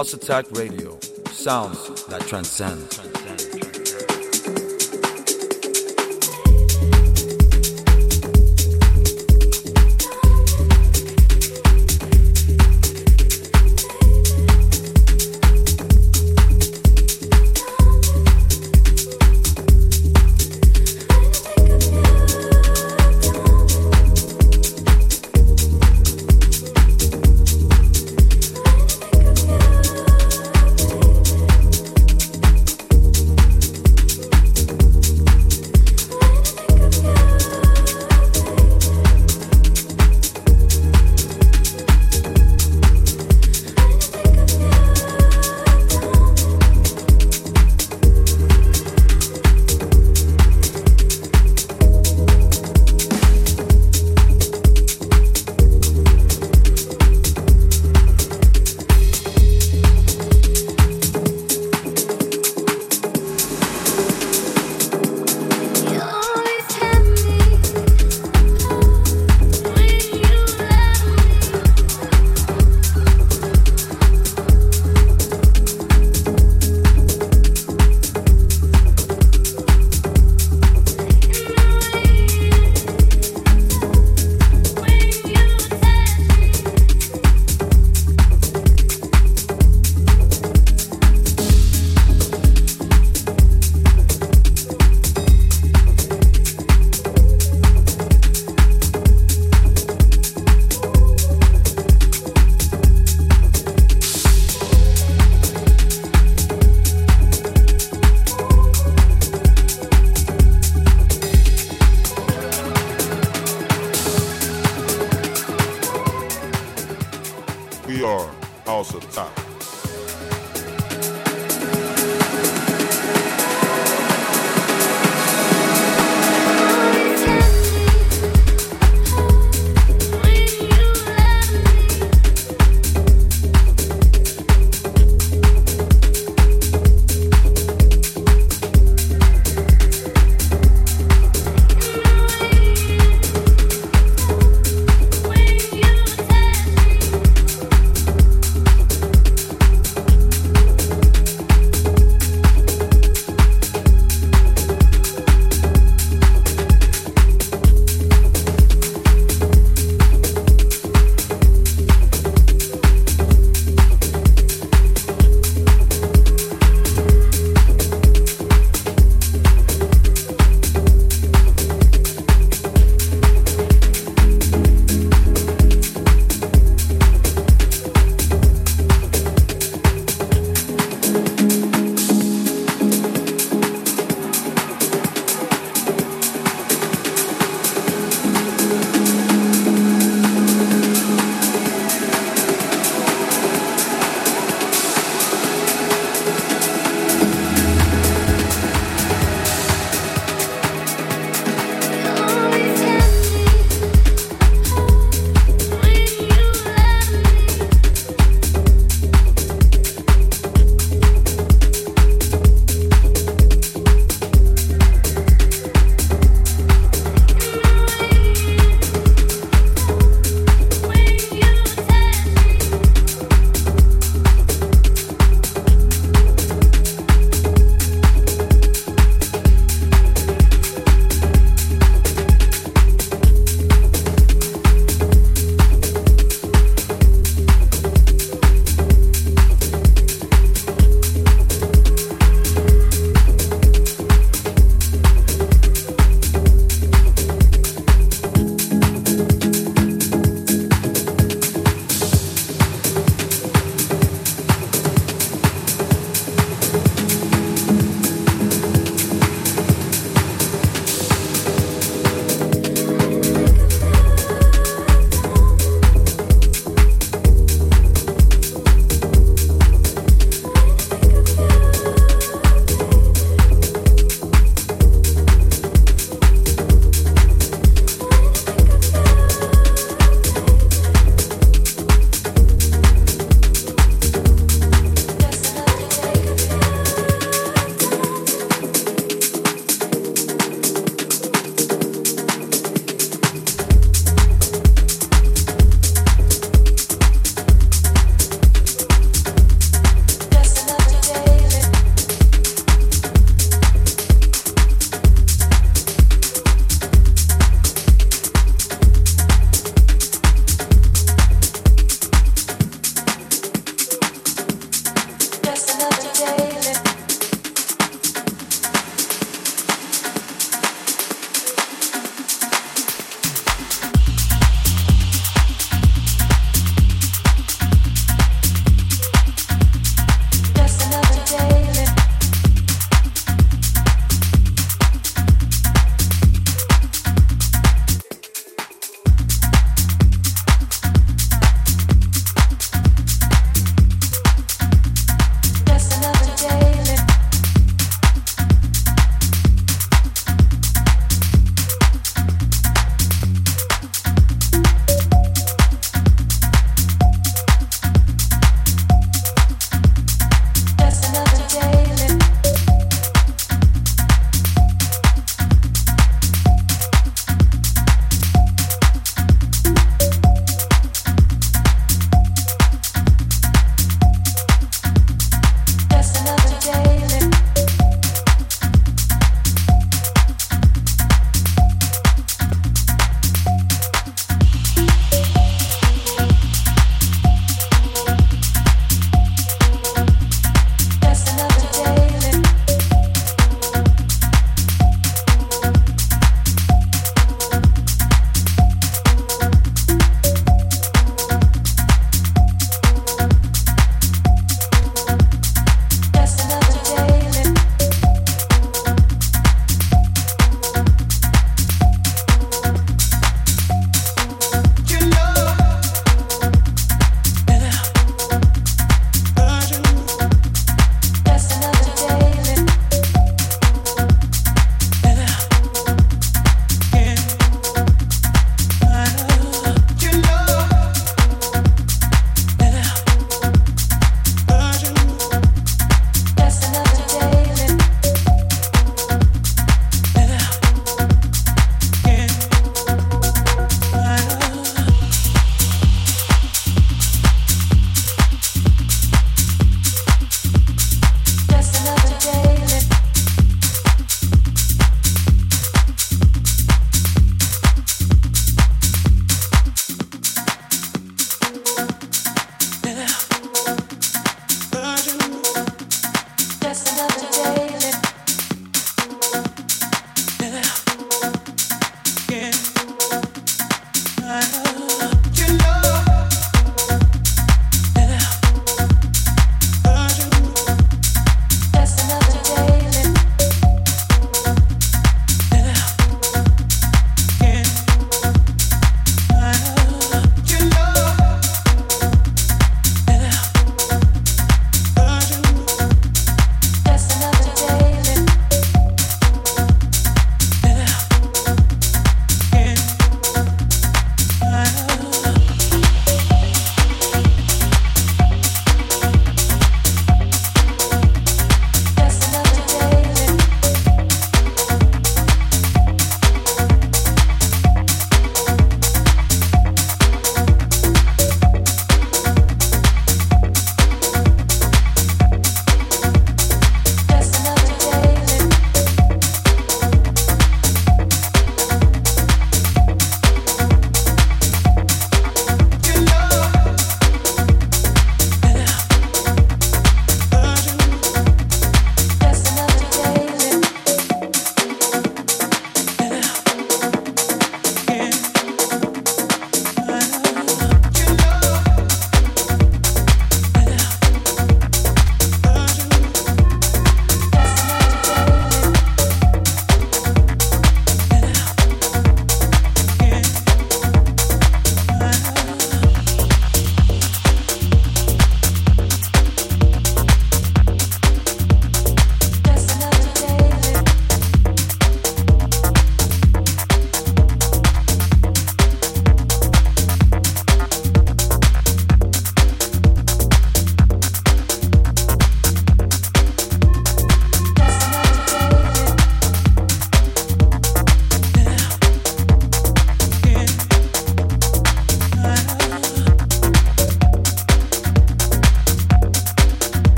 House Attack Radio. Sounds that transcend.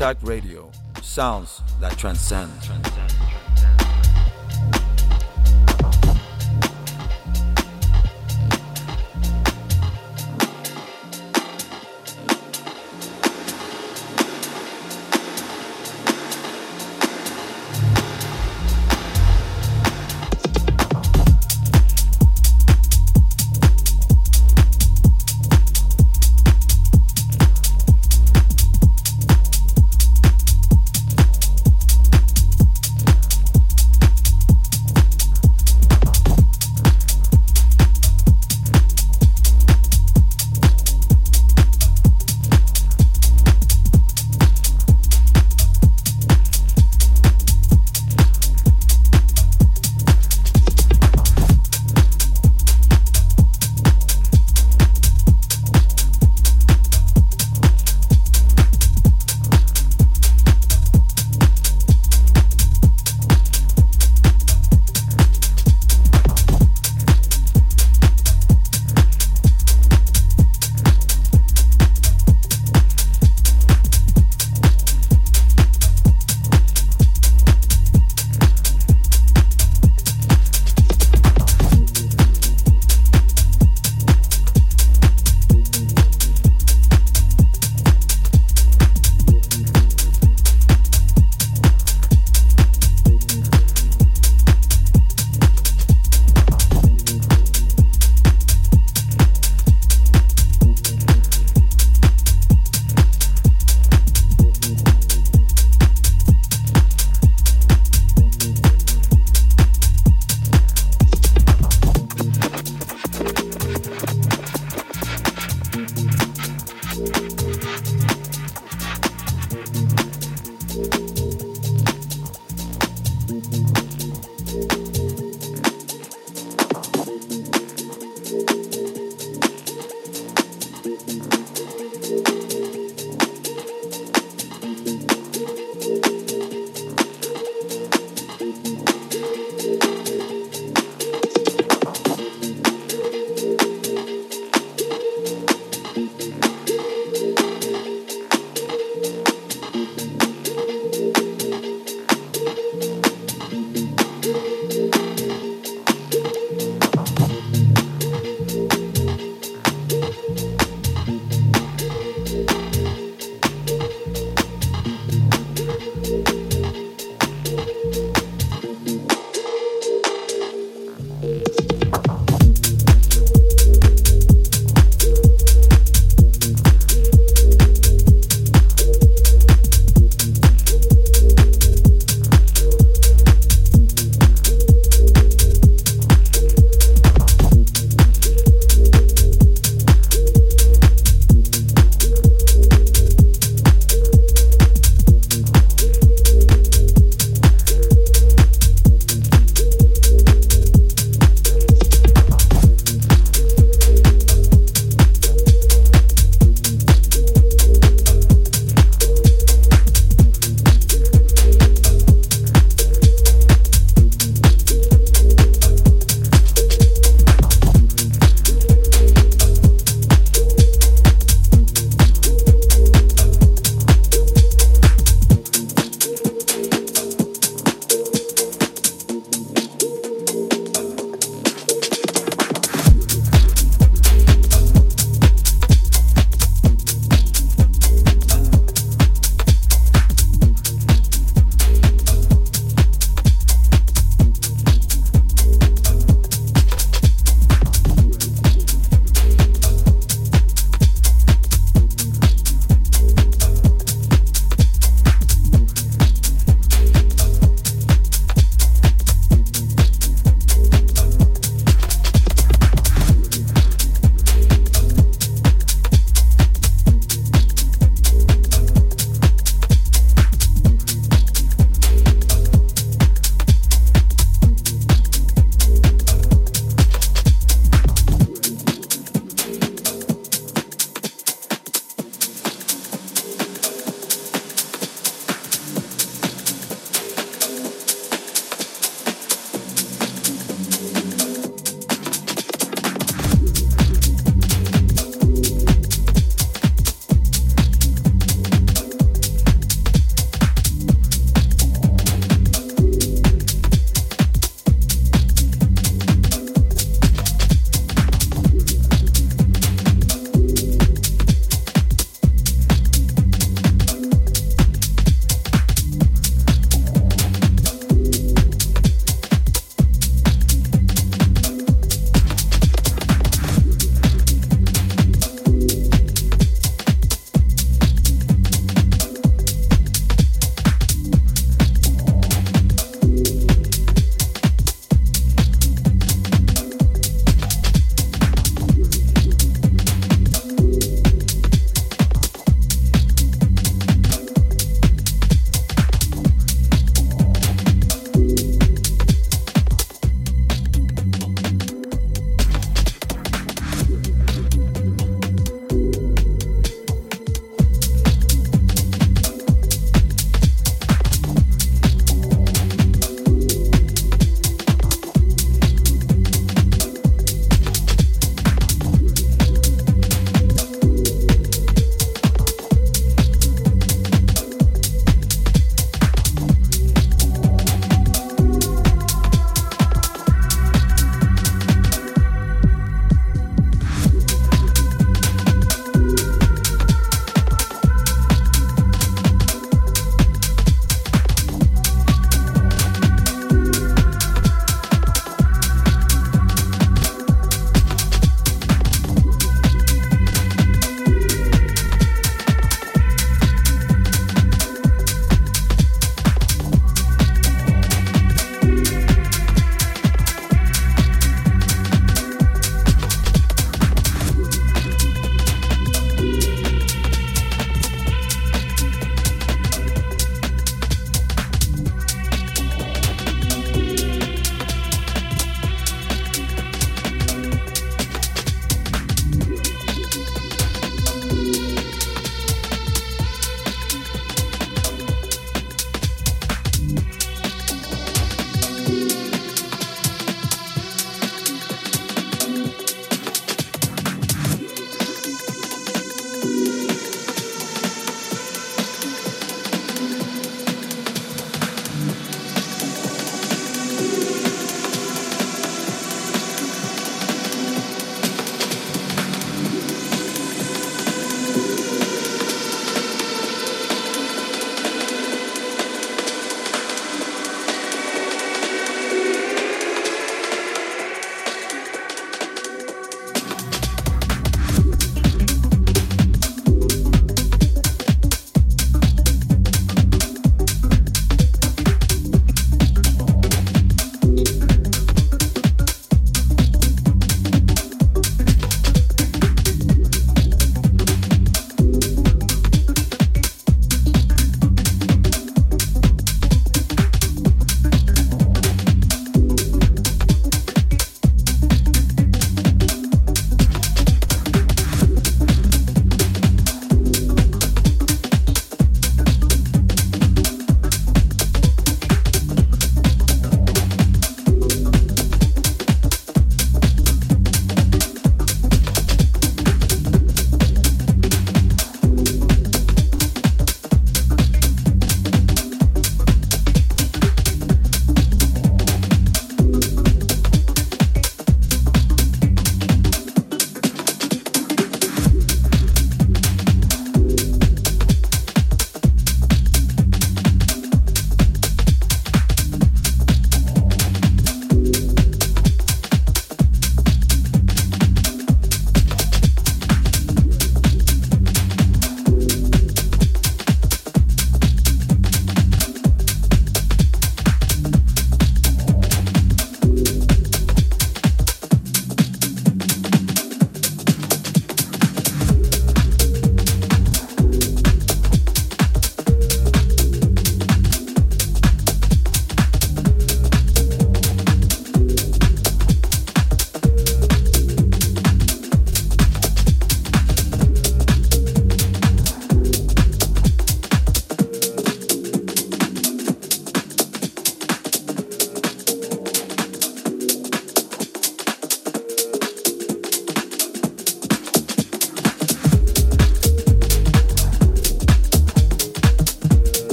Attack Radio. Sounds that transcend.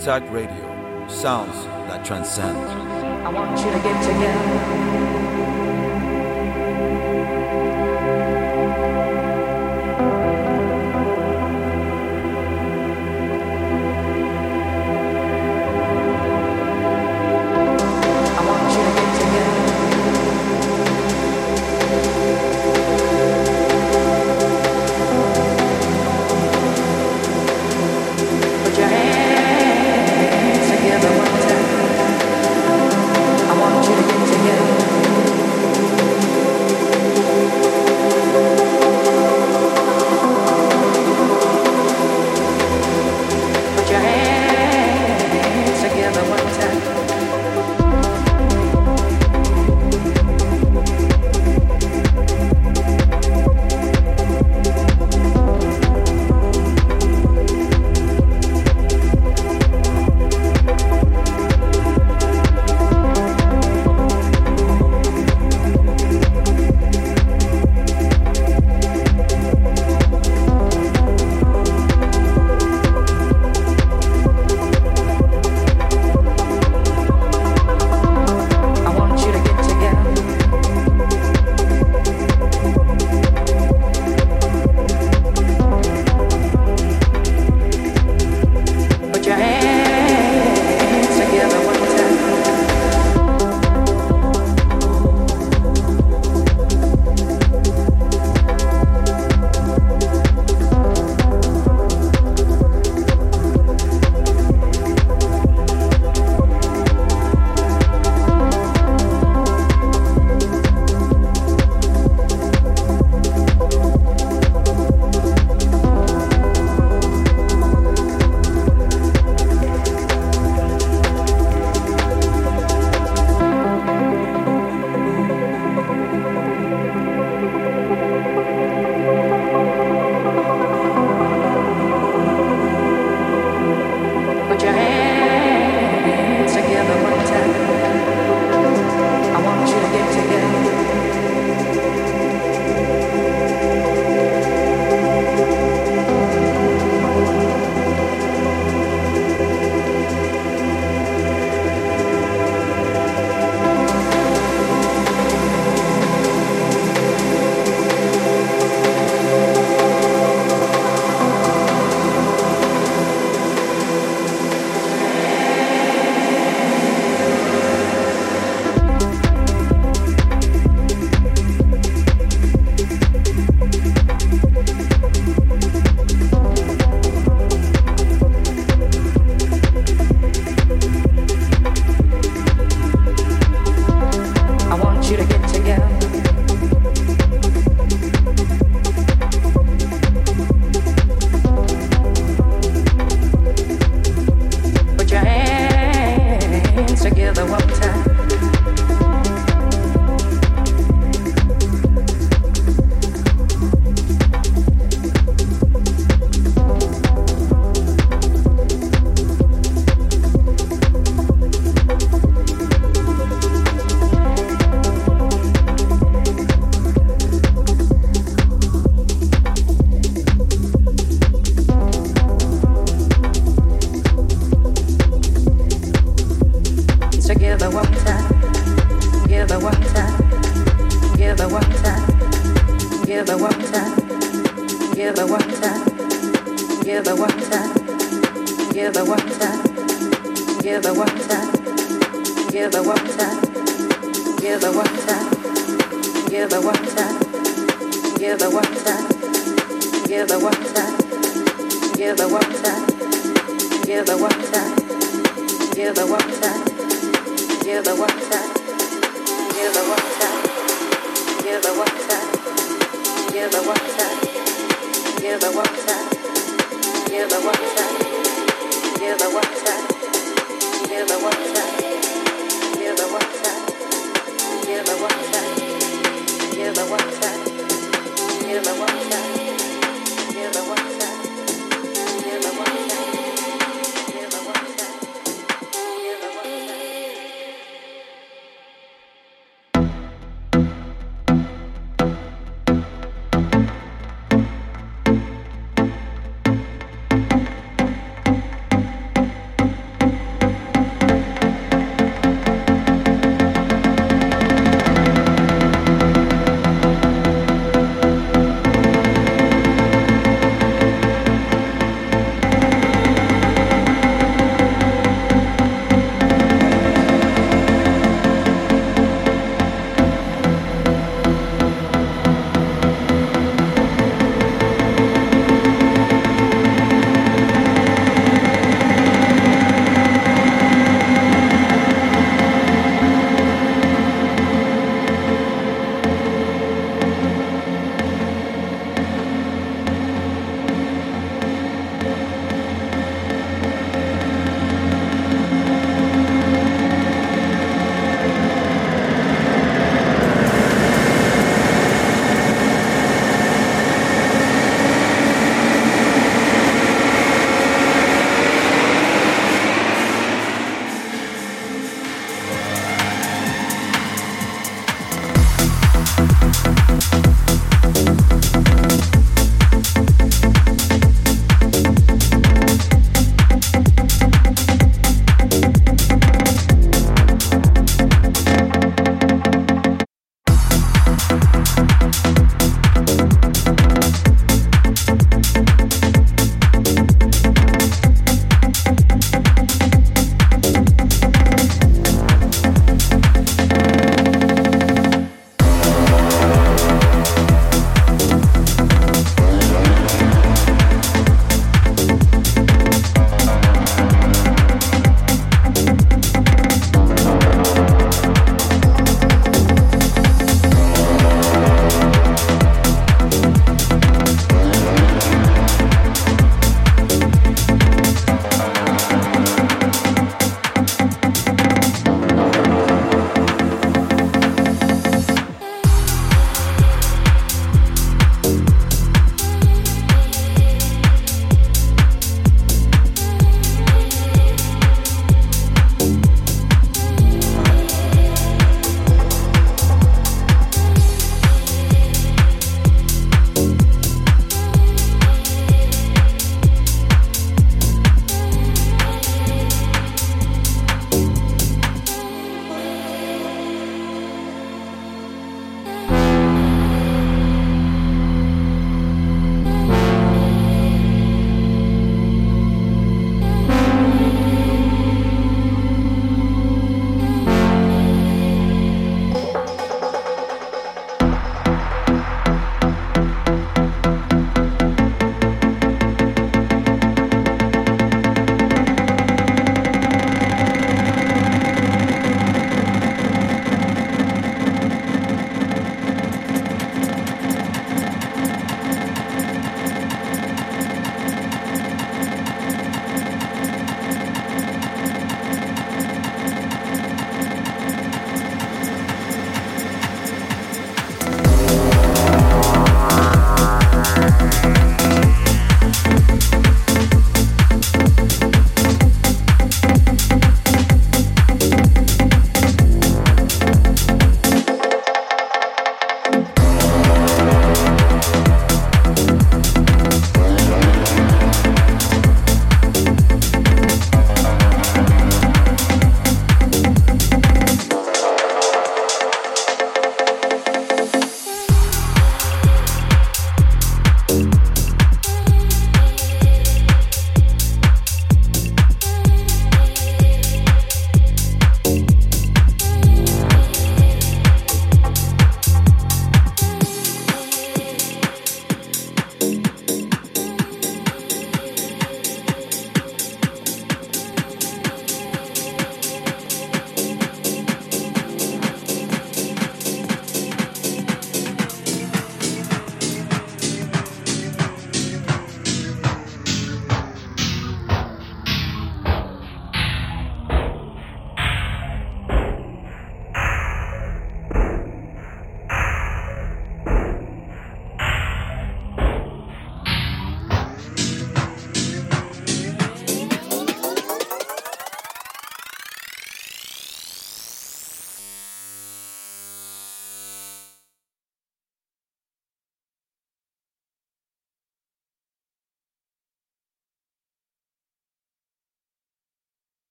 Attack Radio, sounds that transcend. I want you to get together.